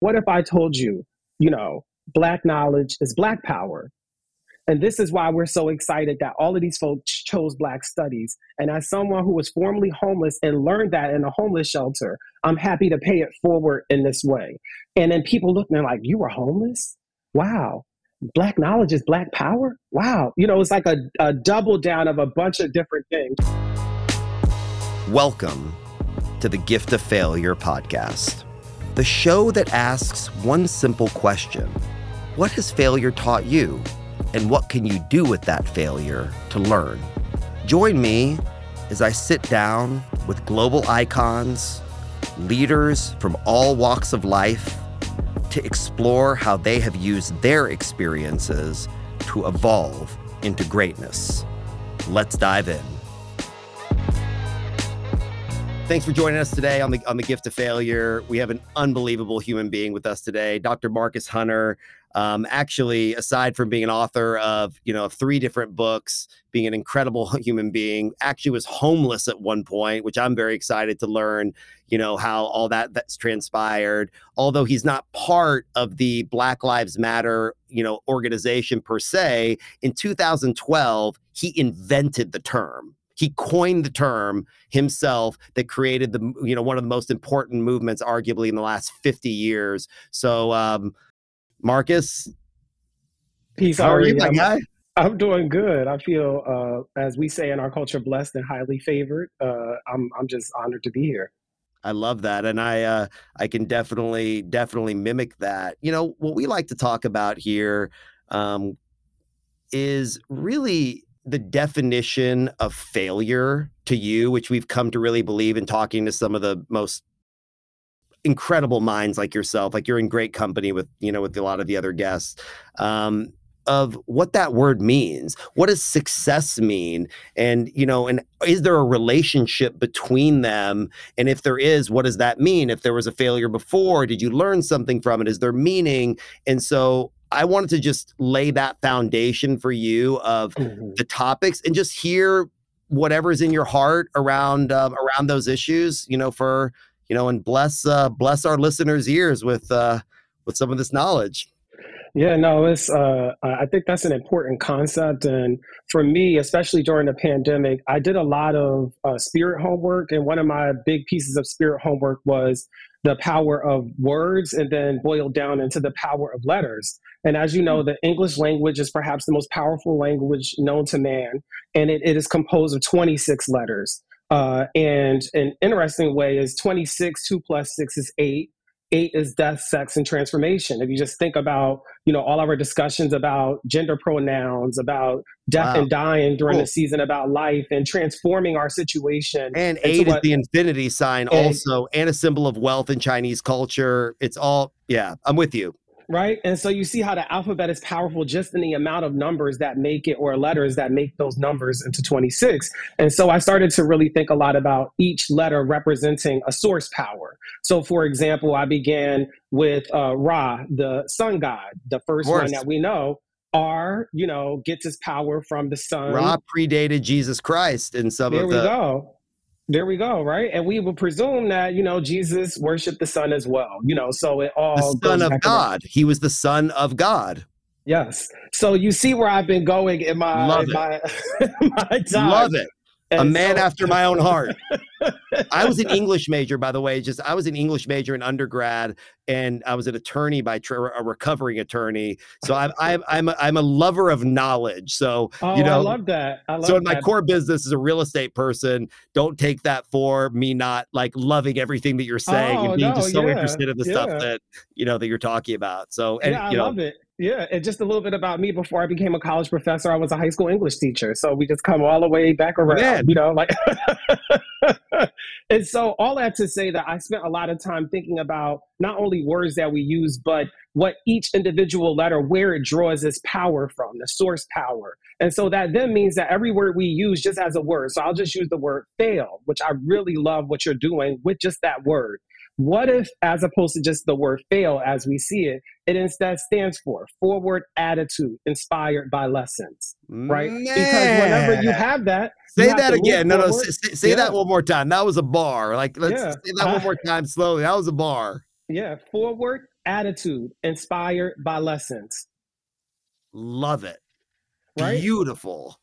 What if I told you, you know, black knowledge is black power? And this is why we're so excited that all of these folks chose Black studies. And as someone who was formerly homeless and learned that in a homeless shelter, I'm happy to pay it forward in this way. And then people looking at me like, you were homeless? Wow. Black knowledge is Black power? Wow. You know, it's like a, a double down of a bunch of different things. Welcome to the Gift of Failure podcast, the show that asks one simple question What has failure taught you? and what can you do with that failure to learn. Join me as I sit down with global icons, leaders from all walks of life to explore how they have used their experiences to evolve into greatness. Let's dive in. Thanks for joining us today on the on the gift of failure. We have an unbelievable human being with us today, Dr. Marcus Hunter. Um, actually, aside from being an author of you know of three different books, being an incredible human being, actually was homeless at one point, which I'm very excited to learn. You know how all that that's transpired. Although he's not part of the Black Lives Matter you know organization per se, in 2012 he invented the term he coined the term himself that created the you know one of the most important movements arguably in the last 50 years so um Marcus, peace. How are you, my guy? I'm doing good. I feel, uh, as we say in our culture, blessed and highly favored. Uh, I'm I'm just honored to be here. I love that, and I uh, I can definitely definitely mimic that. You know what we like to talk about here um, is really the definition of failure to you, which we've come to really believe in talking to some of the most incredible minds like yourself like you're in great company with you know with a lot of the other guests um, of what that word means. What does success mean? And you know and is there a relationship between them? And if there is what does that mean? If there was a failure before did you learn something from it? Is there meaning? And so I wanted to just lay that foundation for you of mm-hmm. the topics and just hear whatever's in your heart around um, around those issues you know for you know, and bless uh, bless our listeners' ears with uh, with some of this knowledge. Yeah, no, it's. Uh, I think that's an important concept, and for me, especially during the pandemic, I did a lot of uh, spirit homework, and one of my big pieces of spirit homework was the power of words, and then boiled down into the power of letters. And as you know, the English language is perhaps the most powerful language known to man, and it, it is composed of 26 letters. Uh, and an interesting way is 26, 2 plus 6 is 8. 8 is death, sex, and transformation. If you just think about, you know, all our discussions about gender pronouns, about death wow. and dying during cool. the season, about life and transforming our situation. And 8 what, is the infinity sign and, also, and a symbol of wealth in Chinese culture. It's all, yeah, I'm with you right? And so you see how the alphabet is powerful just in the amount of numbers that make it or letters that make those numbers into 26. And so I started to really think a lot about each letter representing a source power. So, for example, I began with uh, Ra, the sun god, the first one that we know. R, you know, gets its power from the sun. Ra predated Jesus Christ in some there of the. There we go. There we go, right? And we will presume that, you know, Jesus worshiped the sun as well, you know, so it all the Son of God. He was the Son of God. Yes. So you see where I've been going in my Love in my, my time. Love it. And a man so, after my own heart. I was an English major, by the way. Just I was an English major in undergrad, and I was an attorney by tra- a recovering attorney. So I'm I'm I'm a, I'm a lover of knowledge. So oh, you know, I love that. I love so in that. my core business as a real estate person, don't take that for me not like loving everything that you're saying oh, and being no, just so yeah, interested in the yeah. stuff that you know that you're talking about. So and, yeah, I you know, love it. Yeah, and just a little bit about me before I became a college professor, I was a high school English teacher. So we just come all the way back around, Man. you know, like and so all that to say that I spent a lot of time thinking about not only words that we use, but what each individual letter, where it draws its power from, the source power. And so that then means that every word we use just as a word. So I'll just use the word fail, which I really love what you're doing with just that word. What if, as opposed to just the word fail as we see it, it instead stands for forward attitude inspired by lessons, right? Man. Because whenever you have that, say that again. No, no, say, say yeah. that one more time. That was a bar. Like, let's yeah. say that one more time slowly. That was a bar. Yeah, forward attitude inspired by lessons. Love it. Right? Beautiful.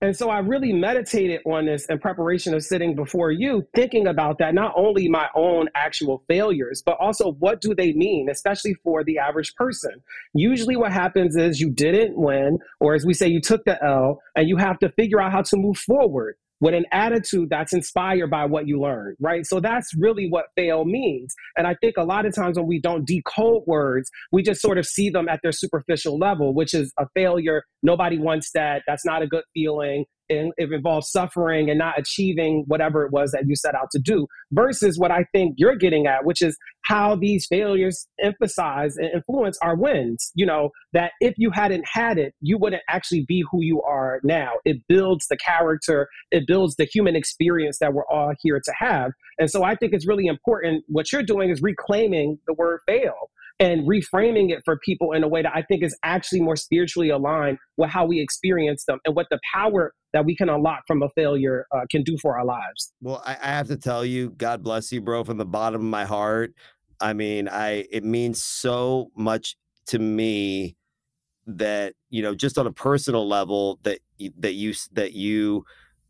And so I really meditated on this in preparation of sitting before you, thinking about that, not only my own actual failures, but also what do they mean, especially for the average person. Usually what happens is you didn't win, or as we say, you took the L, and you have to figure out how to move forward with an attitude that's inspired by what you learned, right? So that's really what fail means. And I think a lot of times when we don't decode words, we just sort of see them at their superficial level, which is a failure. Nobody wants that. That's not a good feeling and it involves suffering and not achieving whatever it was that you set out to do versus what I think you're getting at, which is how these failures emphasize and influence our wins. You know, that if you hadn't had it, you wouldn't actually be who you are now. It builds the character, it builds the human experience that we're all here to have. And so I think it's really important. What you're doing is reclaiming the word fail and reframing it for people in a way that I think is actually more spiritually aligned with how we experience them and what the power that we can unlock from a failure uh, can do for our lives. Well, I, I have to tell you, God bless you, bro, from the bottom of my heart. I mean, I it means so much to me that you know, just on a personal level, that that you that you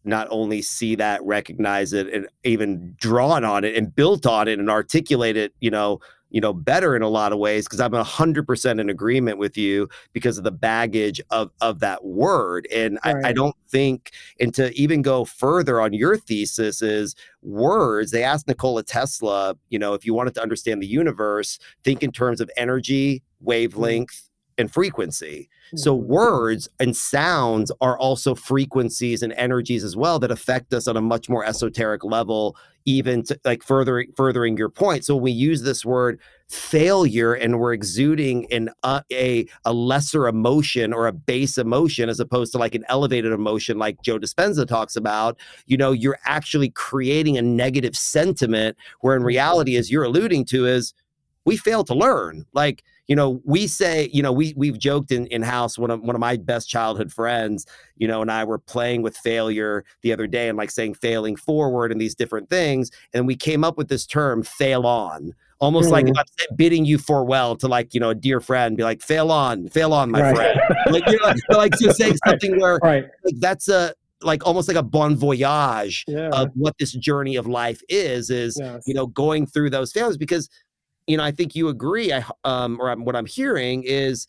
not only see that, recognize it, and even drawn on it and built on it and articulate it, you know, you know, better in a lot of ways because I'm hundred percent in agreement with you because of the baggage of of that word. And right. I, I, don't think, and to even go further on your thesis is words. They asked Nikola Tesla, you know, if you wanted to understand the universe, think in terms of energy, mm-hmm. wavelength, and frequency. So mm-hmm. words and sounds are also frequencies and energies as well that affect us on a much more esoteric level, even to, like furthering furthering your point. So when we use this word failure and we're exuding an uh, a a lesser emotion or a base emotion as opposed to like an elevated emotion like Joe Dispenza talks about, you know, you're actually creating a negative sentiment where in mm-hmm. reality, as you're alluding to, is we fail to learn. Like you know, we say, you know, we we've joked in in house. One of one of my best childhood friends, you know, and I were playing with failure the other day and like saying failing forward and these different things, and we came up with this term "fail on." Almost mm-hmm. like bidding you farewell to like you know a dear friend, be like "fail on, fail on, my right. friend." like you know, like just saying something where right. like that's a like almost like a bon voyage yeah. of what this journey of life is is yes. you know going through those failures because you know, I think you agree. I um, or I'm, what I'm hearing is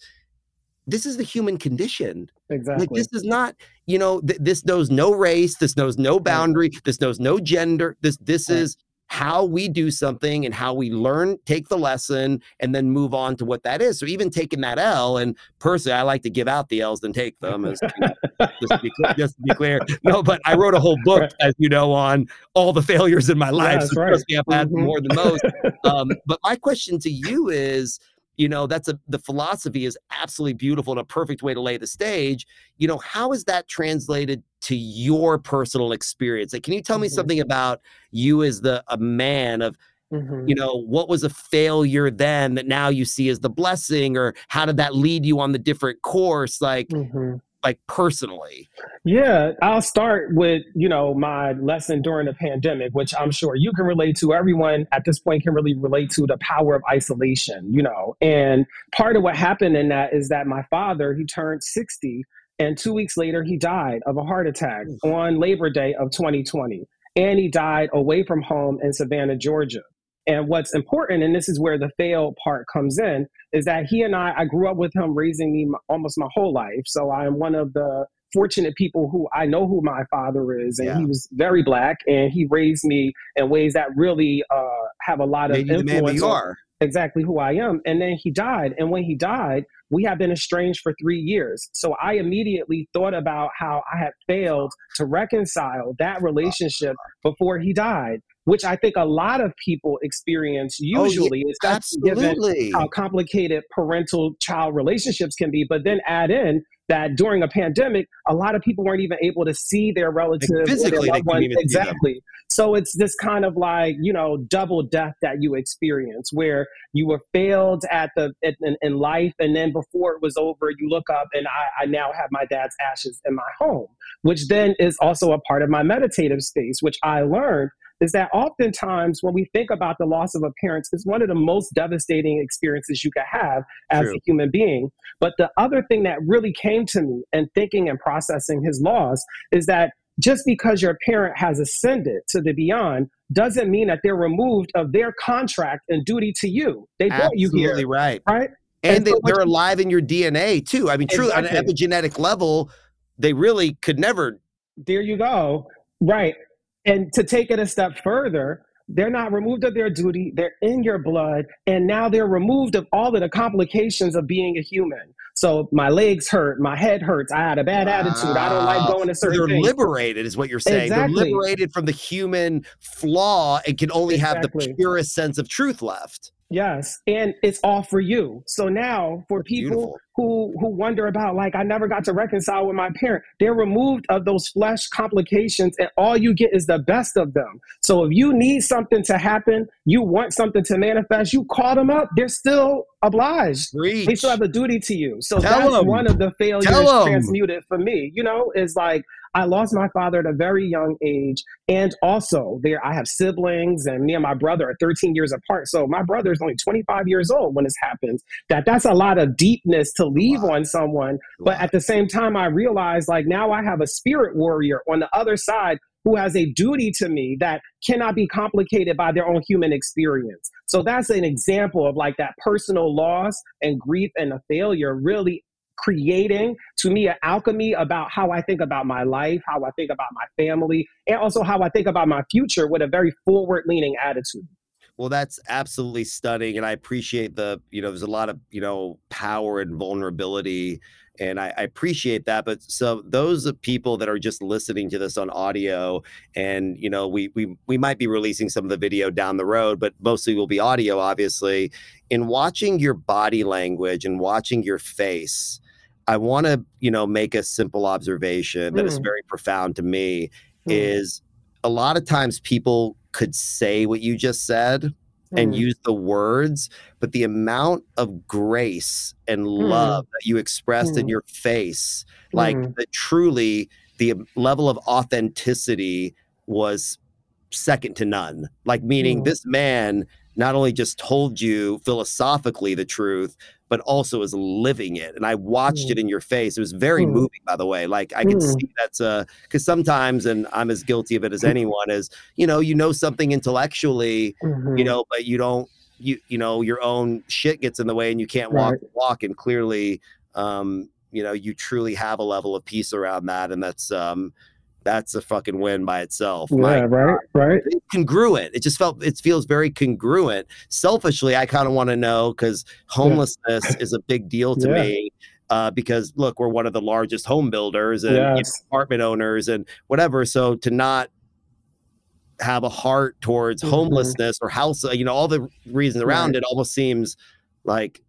this is the human condition. Exactly. Like this is not, you know, th- this knows no race. This knows no boundary. This knows no gender. This this right. is how we do something and how we learn, take the lesson, and then move on to what that is. So even taking that L, and personally, I like to give out the L's than take them. As, just, to be, just, to be, clear, no, but I wrote a whole book, as you know, on all the failures in my life. Yeah, so right. I've had mm-hmm. more than most. Um, but my question to you is, you know that's a the philosophy is absolutely beautiful and a perfect way to lay the stage you know how is that translated to your personal experience like can you tell mm-hmm. me something about you as the a man of mm-hmm. you know what was a failure then that now you see as the blessing or how did that lead you on the different course like mm-hmm like personally? Yeah, I'll start with, you know, my lesson during the pandemic, which I'm sure you can relate to. Everyone at this point can really relate to the power of isolation, you know. And part of what happened in that is that my father, he turned 60 and 2 weeks later he died of a heart attack mm. on Labor Day of 2020. And he died away from home in Savannah, Georgia. And what's important, and this is where the fail part comes in, is that he and I, I grew up with him raising me almost my whole life. So I am one of the fortunate people who I know who my father is, and yeah. he was very black, and he raised me in ways that really uh, have a lot of Made influence. on exactly who I am. And then he died, and when he died, we have been estranged for three years. So I immediately thought about how I had failed to reconcile that relationship before he died which I think a lot of people experience usually, oh, yeah, given how complicated parental child relationships can be. But then add in that during a pandemic, a lot of people weren't even able to see their relatives like physically. Their exactly. So it's this kind of like you know double death that you experience, where you were failed at the in, in life, and then before it was over, you look up and I, I now have my dad's ashes in my home, which then is also a part of my meditative space, which I learned is that oftentimes when we think about the loss of a parent, it's one of the most devastating experiences you could have as True. a human being. But the other thing that really came to me and thinking and processing his loss is that just because your parent has ascended to the beyond doesn't mean that they're removed of their contract and duty to you. They brought you here. Right. Right. And, and they, are alive in your DNA too. I mean, true exactly. on an epigenetic level, they really could never. There you go. Right. And to take it a step further, they're not removed of their duty. They're in your blood. And now they're removed of all of the complications of being a human. So my legs hurt, my head hurts. I had a bad wow. attitude. I don't like going to certain. They're things. liberated, is what you're saying. Exactly. They're liberated from the human flaw and can only exactly. have the purest sense of truth left. Yes, and it's all for you. So now, for people Beautiful. who who wonder about like I never got to reconcile with my parent, they're removed of those flesh complications, and all you get is the best of them. So if you need something to happen, you want something to manifest, you call them up. They're still obliged. Reach. They still have a duty to you. So Tell that's them. one of the failures transmuted for me. You know, is like I lost my father at a very young age. And also, there I have siblings, and me and my brother are 13 years apart. So my brother is only 25 years old when this happens. That that's a lot of deepness to leave wow. on someone. Wow. But at the same time, I realize like now I have a spirit warrior on the other side who has a duty to me that cannot be complicated by their own human experience. So that's an example of like that personal loss and grief and a failure really creating to me an alchemy about how I think about my life, how I think about my family, and also how I think about my future with a very forward leaning attitude. Well, that's absolutely stunning. And I appreciate the, you know, there's a lot of, you know, power and vulnerability. And I, I appreciate that. But so those people that are just listening to this on audio, and you know, we we we might be releasing some of the video down the road, but mostly will be audio, obviously. In watching your body language and watching your face, I want to, you know, make a simple observation that mm. is very profound to me mm. is a lot of times people could say what you just said mm. and use the words, but the amount of grace and mm. love that you expressed in mm. your face, like mm. that truly the level of authenticity was second to none. Like meaning this man not only just told you philosophically the truth, but also is living it. And I watched mm. it in your face. It was very mm. moving, by the way. Like I can mm. see that's uh because sometimes, and I'm as guilty of it as anyone, is you know, you know something intellectually, mm-hmm. you know, but you don't you you know, your own shit gets in the way and you can't walk right. walk. And clearly, um, you know, you truly have a level of peace around that. And that's um that's a fucking win by itself. Yeah, My, right, right. Congruent. It just felt it feels very congruent. Selfishly, I kind of want to know because homelessness yeah. is a big deal to yeah. me. Uh, because look, we're one of the largest home builders and yes. you know, apartment owners and whatever. So to not have a heart towards mm-hmm. homelessness or house, you know, all the reasons around right. it almost seems like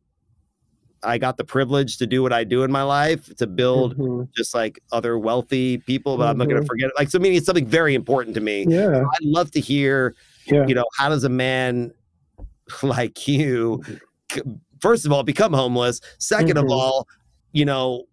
I got the privilege to do what I do in my life to build mm-hmm. just like other wealthy people, but mm-hmm. I'm not going to mm-hmm. forget it. Like, so I mean, it's something very important to me. Yeah. So I'd love to hear, yeah. you know, how does a man like you, first of all, become homeless? 2nd mm-hmm. of all, you know,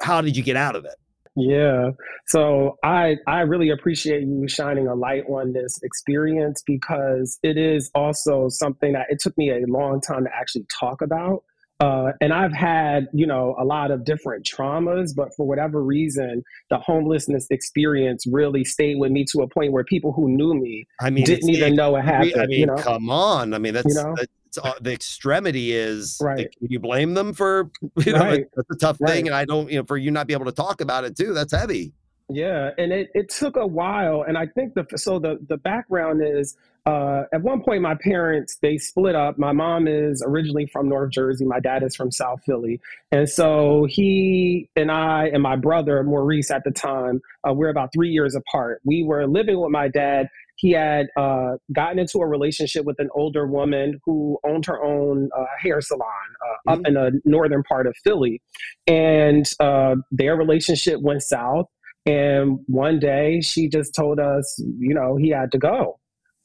how did you get out of it? Yeah. So I I really appreciate you shining a light on this experience because it is also something that it took me a long time to actually talk about. Uh, and I've had, you know, a lot of different traumas, but for whatever reason, the homelessness experience really stayed with me to a point where people who knew me I mean, didn't even know it happened. I mean, you know? come on. I mean, that's, you know? that's uh, the extremity is. Right. Can you blame them for? You know, right. that's a tough right. thing, and I don't, you know, for you not be able to talk about it too. That's heavy. Yeah, and it, it took a while, and I think the so the the background is uh, at one point my parents they split up. My mom is originally from North Jersey, my dad is from South Philly, and so he and I and my brother Maurice at the time uh, we're about three years apart. We were living with my dad. He had uh, gotten into a relationship with an older woman who owned her own uh, hair salon uh, mm-hmm. up in the northern part of Philly, and uh, their relationship went south and one day she just told us, you know, he had to go.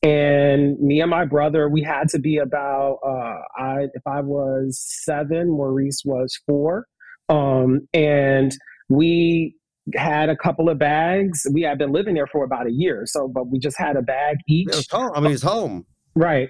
And me and my brother, we had to be about, uh, I, if I was seven, Maurice was four. Um, and we had a couple of bags. We had been living there for about a year, so but we just had a bag each. home. I mean, it's home, right?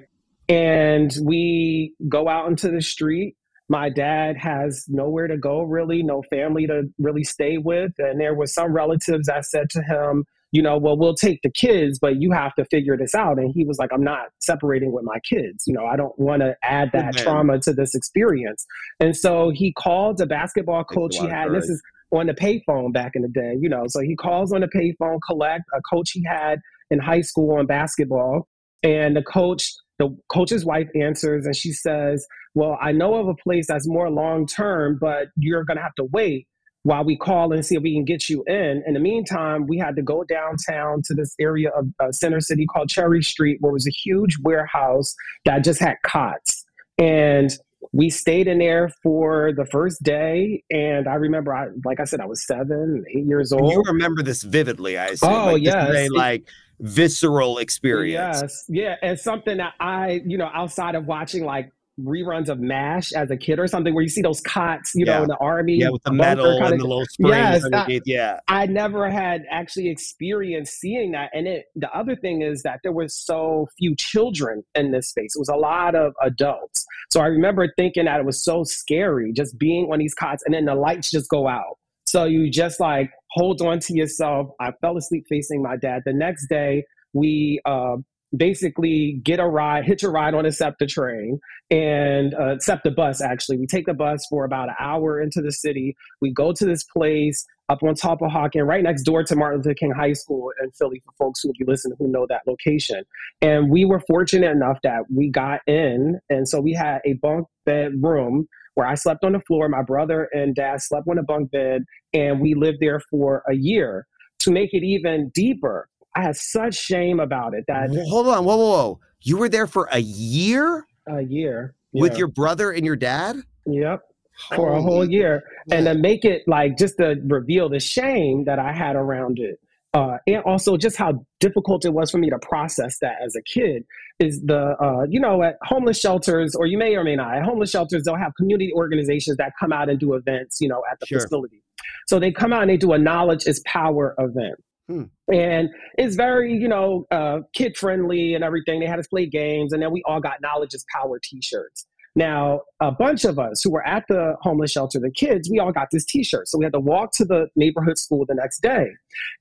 And we go out into the street. My dad has nowhere to go, really, no family to really stay with, and there were some relatives that said to him, you know, well, we'll take the kids, but you have to figure this out. And he was like, I'm not separating with my kids. You know, I don't want to add that trauma to this experience. And so he called a basketball coach he had. This is on the payphone back in the day, you know. So he calls on the payphone, collect a coach he had in high school on basketball. And the coach, the coach's wife answers and she says, Well, I know of a place that's more long term, but you're going to have to wait while we call and see if we can get you in. In the meantime, we had to go downtown to this area of uh, Center City called Cherry Street, where was a huge warehouse that just had cots. And we stayed in there for the first day. And I remember, I, like I said, I was seven, eight years old. You remember this vividly, I assume. Oh, like, yes. like visceral experience. Yes. Yeah. And something that I, you know, outside of watching like reruns of MASH as a kid or something where you see those cots, you yeah. know, in the army. Yeah, with the metal and of, the little springs yes, underneath. yeah. I never had actually experienced seeing that. And it the other thing is that there was so few children in this space. It was a lot of adults. So I remember thinking that it was so scary just being on these cots and then the lights just go out. So you just like hold on to yourself. I fell asleep facing my dad. The next day, we uh, basically get a ride, hitch a ride on a SEPTA train and uh, SEPTA bus, actually. We take the bus for about an hour into the city. We go to this place up on top of Hawken, right next door to Martin Luther King High School in Philly, for folks who will be listening who know that location. And we were fortunate enough that we got in. And so we had a bunk bed room where I slept on the floor. My brother and dad slept on a bunk bed, and we lived there for a year. To make it even deeper, I had such shame about it that hold on, whoa, whoa, whoa. You were there for a year? A year. With your brother and your dad? Yep. For Holy a whole year. And to make it like just to reveal the shame that I had around it. Uh, and also just how difficult it was for me to process that as a kid is the uh, you know at homeless shelters or you may or may not at homeless shelters they'll have community organizations that come out and do events you know at the sure. facility so they come out and they do a knowledge is power event Hmm. And it's very, you know, uh, kid friendly and everything. They had us play games, and then we all got Knowledge is Power t shirts. Now, a bunch of us who were at the homeless shelter, the kids, we all got this T-shirt. So we had to walk to the neighborhood school the next day.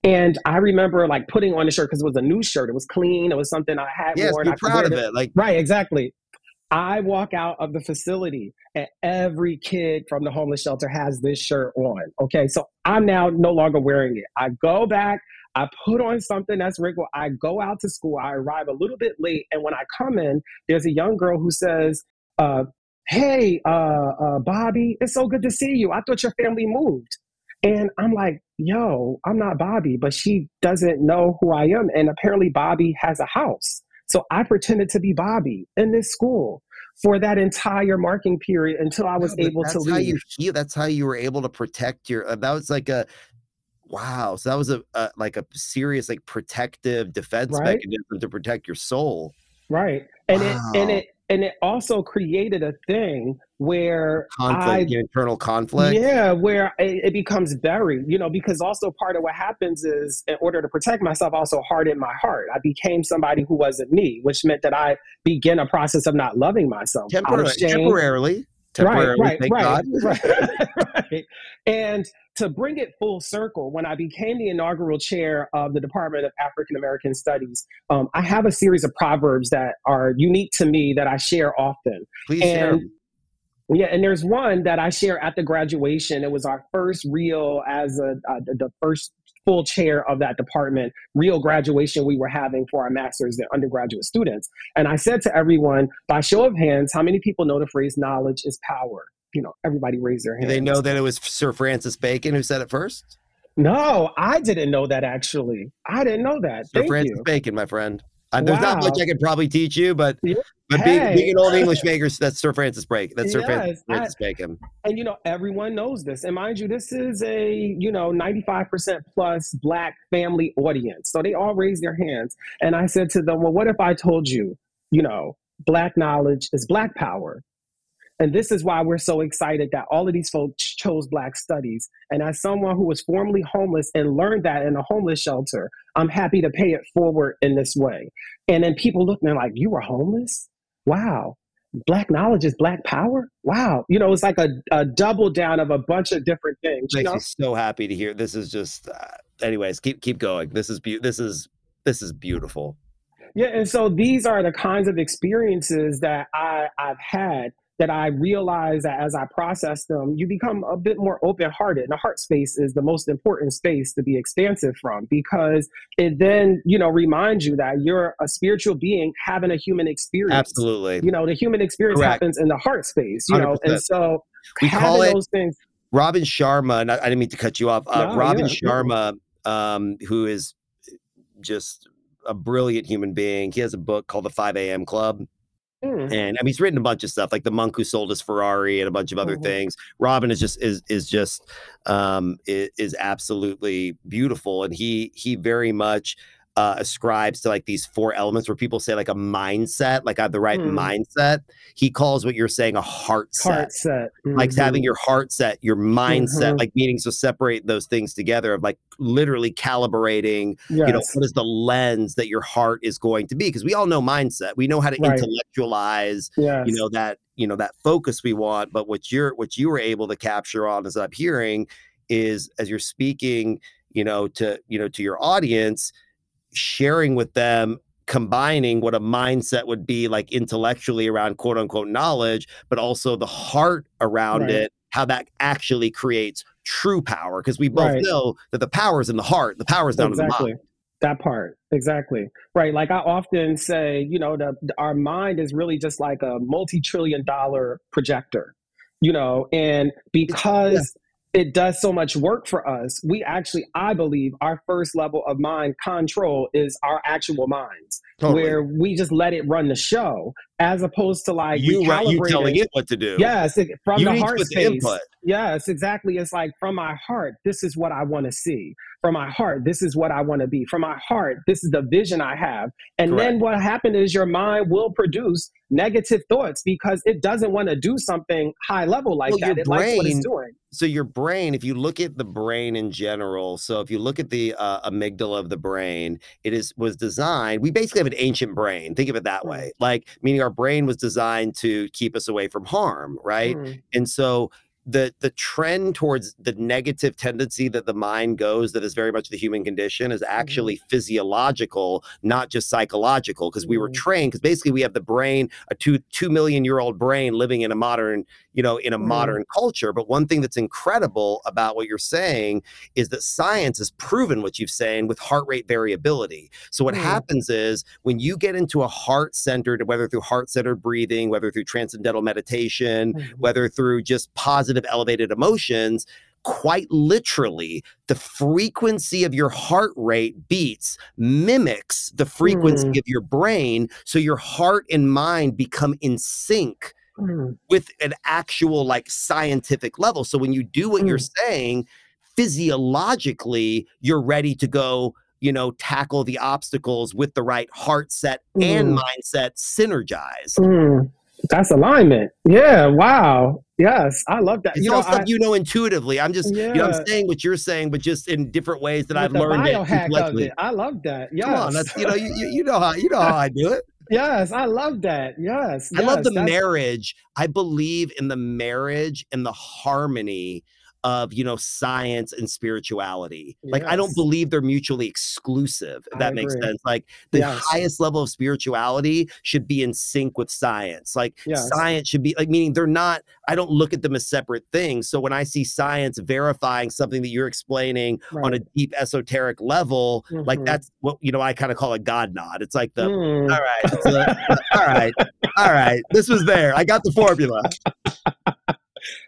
And I remember like putting on the shirt because it was a new shirt. It was clean. It was something I had yes, worn. You're proud of it. it. Like right, exactly. I walk out of the facility and every kid from the homeless shelter has this shirt on. Okay. So I'm now no longer wearing it. I go back, I put on something that's wrinkled. I go out to school. I arrive a little bit late. And when I come in, there's a young girl who says, uh, Hey, uh, uh, Bobby, it's so good to see you. I thought your family moved. And I'm like, Yo, I'm not Bobby, but she doesn't know who I am. And apparently, Bobby has a house. So I pretended to be Bobby in this school for that entire marking period until I was no, able to leave. How you. That's how you were able to protect your. Uh, that was like a Wow. So that was a, a like a serious like protective defense right? mechanism to protect your soul. Right. And wow. it and it and it also created a thing where conflict, I, internal conflict. Yeah, where it, it, becomes buried, you know, because also part of what happens is in order to protect myself, I also hardened my heart. I became somebody who wasn't me, which meant that I began a process of not loving myself. Temporarily. temporarily. Temporarily, right, right, right, right, right. And to bring it full circle, when I became the inaugural chair of the Department of African American Studies, um, I have a series of proverbs that are unique to me that I share often. Please and, share. Yeah, and there's one that I share at the graduation. It was our first real, as a, uh, the first full chair of that department, real graduation we were having for our master's and undergraduate students. And I said to everyone, by show of hands, how many people know the phrase knowledge is power? you know, everybody raised their hand. They know that it was Sir Francis Bacon who said it first? No, I didn't know that actually. I didn't know that. Sir Thank Francis you. Bacon, my friend. Uh, there's wow. not much I could probably teach you, but yeah. but hey. being, being, an old English maker, that's Sir Francis Bacon. That's Sir yes, Francis, I, Bacon. And you know, everyone knows this. And mind you, this is a you know 95% plus black family audience, so they all raised their hands. And I said to them, "Well, what if I told you, you know, black knowledge is black power?" And this is why we're so excited that all of these folks chose Black Studies. And as someone who was formerly homeless and learned that in a homeless shelter, I'm happy to pay it forward in this way. And then people look and they're like, You were homeless? Wow. Black knowledge is black power. Wow. You know, it's like a, a double down of a bunch of different things. Makes you know? me so happy to hear. This is just, uh, anyways, keep keep going. This is be- this is this is beautiful. Yeah, and so these are the kinds of experiences that I, I've had that I realize that as I process them, you become a bit more open hearted. And the heart space is the most important space to be expansive from because it then, you know, reminds you that you're a spiritual being having a human experience. Absolutely. You know, the human experience Correct. happens in the heart space, you know, 100%. and so We call it- those things. Robin Sharma, and I, I didn't mean to cut you off. Uh, No, Robin yeah, yeah. Sharma, um, who is just a brilliant human being. He has a book called The 5 a.m. Club. Mm, and I mean he's written a bunch of stuff like the monk who sold his Ferrari and a bunch of other Mhm. things. Robin is just is is just um is, is absolutely beautiful and he he very much uh ascribes to like these four elements where people say like a mindset, like I have the right Hmm. mindset. He calls what you're saying a heart set. heart set. Like Mhm. having your heart set, your mindset, Mhm. like meaning to separate those things together of like literally calibrating you know what is the lens that your heart is going to be because we all know mindset we know how to Right. intellectualize yes. you know that you know that focus we want but what you're what you were able to capture on as i'm hearing is as you're speaking you know to you know to your audience sharing with them combining what a mindset would be like intellectually around quote unquote knowledge but also the heart around Right. it how that actually creates true power because we both Right. know that the power is in the heart the power is not in the exactly mind that part exactly right like i often say you know the, our mind is really just like a multi-trillion dollar projector you know and because it does so much work for us we actually i believe our first level of mind control is our actual minds Totally. where we just let it run the show as opposed to like you you telling it what to do Yes, it- from you the heart the space. input Yes, exactly. It's like from my heart, this is what I want to see. From my heart, this is what I want to be. From my heart, this is the vision I have. And then what happened is your mind will produce negative thoughts because it doesn't want to do something high level like Well, that. your It likes what brain- it's doing. so your brain if you look at the brain in general so if you look at the uh, amygdala of the brain it is was designed we basically have an ancient brain think of it that Mm. way like meaning our brain was designed to keep us away from harm right Mm, and so the the trend towards the negative tendency that the mind goes that is very much the human condition is actually physiological not just psychological because we were Mhm. trained because basically we have the brain a two two million year old brain living in a modern you know in a Mhm. modern culture but one thing that's incredible about what you're saying is that science has proven what you've saying with heart rate variability so what Mm. happens is when you get into a heart centered whether through heart centered breathing whether through transcendental meditation mhm. whether through just positive elevated emotions quite literally the frequency of your heart rate beats mimics the frequency Mm. of your brain so your heart and mind become in sync Mm, with an actual like scientific level so when you do what you're Mm. saying physiologically you're ready to go you know tackle the obstacles with the right heart set and Mm. mindset synergize. mm. That's alignment. Yeah. Wow. Yes. I love that. It's you all know, stuff I, you know intuitively. I'm just, you know, I'm saying what you're saying, but just in different ways that with I've learned it it. I love that. Yes. That's you know, you, you you know how you know how I do it. Yes, I love that. Yes, I love the marriage. I believe in the marriage and the harmony of you know science and spirituality. Like I don't believe they're mutually exclusive. If I that makes agree. sense. Like the Yes. highest level of spirituality should be in sync with science. Like Yes. science should be like meaning they're not. I don't look at them as separate things. So when I see science verifying something that you're explaining on a deep esoteric level, like Mhm. that's what you know. I kind of call a God nod. It's like the Mm. all right a, all right all right This was there. I got the formula.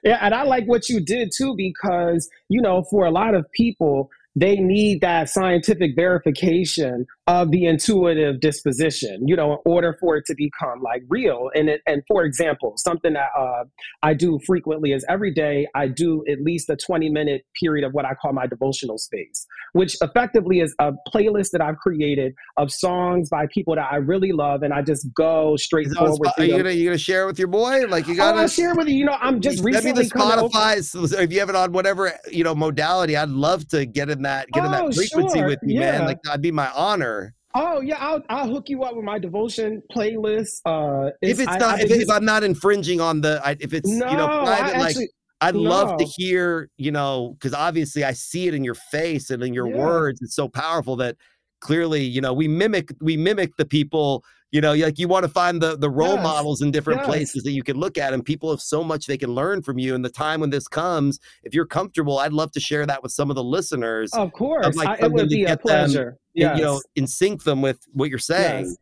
Yeah, and I like what you did too because you know, for a lot of people, they need that scientific verification of the intuitive disposition, you know, in order for it to become like real. And it, and for example, something that uh, I do frequently is every day I do at least a 20 minute period of what I call my devotional space, which effectively is a playlist that I've created of songs by people that I really love. And I just go straight forward. Are you gonna, you gonna share it with your boy? Like you gotta oh, share with you. You know, I'm just recently the Spotify. So if you have it on whatever, you know, modality, I'd love to get in that, get in that oh, frequency sure. with you, yeah. man. Like that'd be my honor. Oh yeah, I'll I'll hook you up with my devotion playlist. Uh, if it's I, not, if, if, I'm not infringing on the, if it's no, you know private, I actually, like I'd no. love to hear, you know, because obviously I see it in your face and in your yeah. words. It's so powerful that clearly, you know, we mimic we mimic the people you know like you want to find the the role yes. models in different yes. places that you can look at and people have so much they can learn from you and the time when this comes if you're comfortable i'd love to share that with some of the listeners of course like I, it would be a pleasure yes. you know and sync them with what you're saying yes.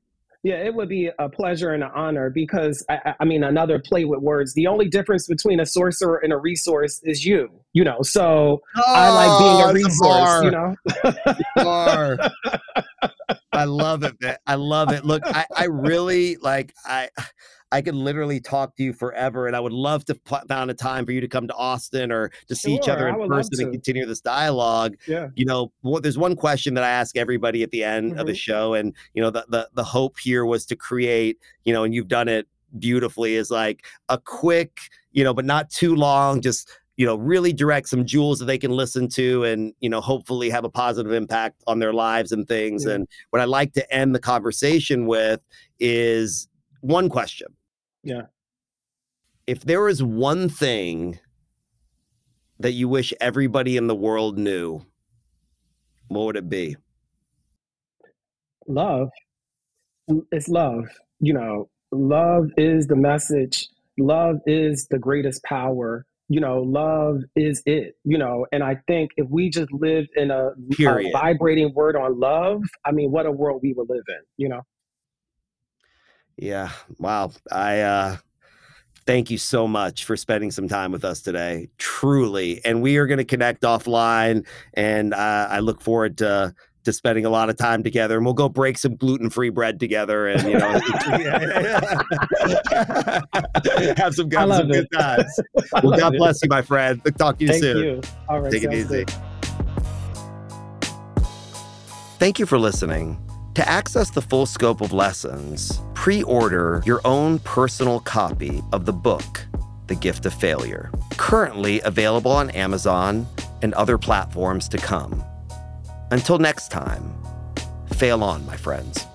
Yeah, it would be a pleasure and an honor because I, I, mean, another play with words. The only difference between a sorcerer and a resource is you, you know. So oh, I like oh, being a resource, you know. I love it, man. I love it. Look, I, I really like I I could literally talk to you forever, and I would love to find a time for you to come to Austin or to see sure, each other in person and continue this dialogue. Yeah. You know, there's one question that I ask everybody at the end mm-hmm. of the mm-hmm. show, and you know, the, the the hope here was to create, you know, and you've done it beautifully, is like a quick, you know, but not too long, just you know really direct some jewels that they can listen to and you know hopefully have a positive impact on their lives and things yeah. and what i like to end the conversation with is one question yeah. If there is one thing that you wish everybody in the world knew, what would it be? Love. It's love. You know, love is the message. Love is the greatest power. You know, love is it. You know, and I think if we just lived in a, a vibrating word on love, I mean, what a world we would live in. You know. Yeah. Wow. I uh thank you so much for spending some time with us today. Truly. And we are going to connect offline and uh, I look forward to to spending a lot of time together and we'll go break some gluten-free bread together and you know have some, have some good times. well, God bless you, my friend. Talk to you Thank soon. You. All right. Take it easy. Good. Thank you for listening. To access the full scope of lessons, pre order your own personal copy of the book, The Gift of Failure, currently available on Amazon and other platforms to come. Until next time, fail on, my friends.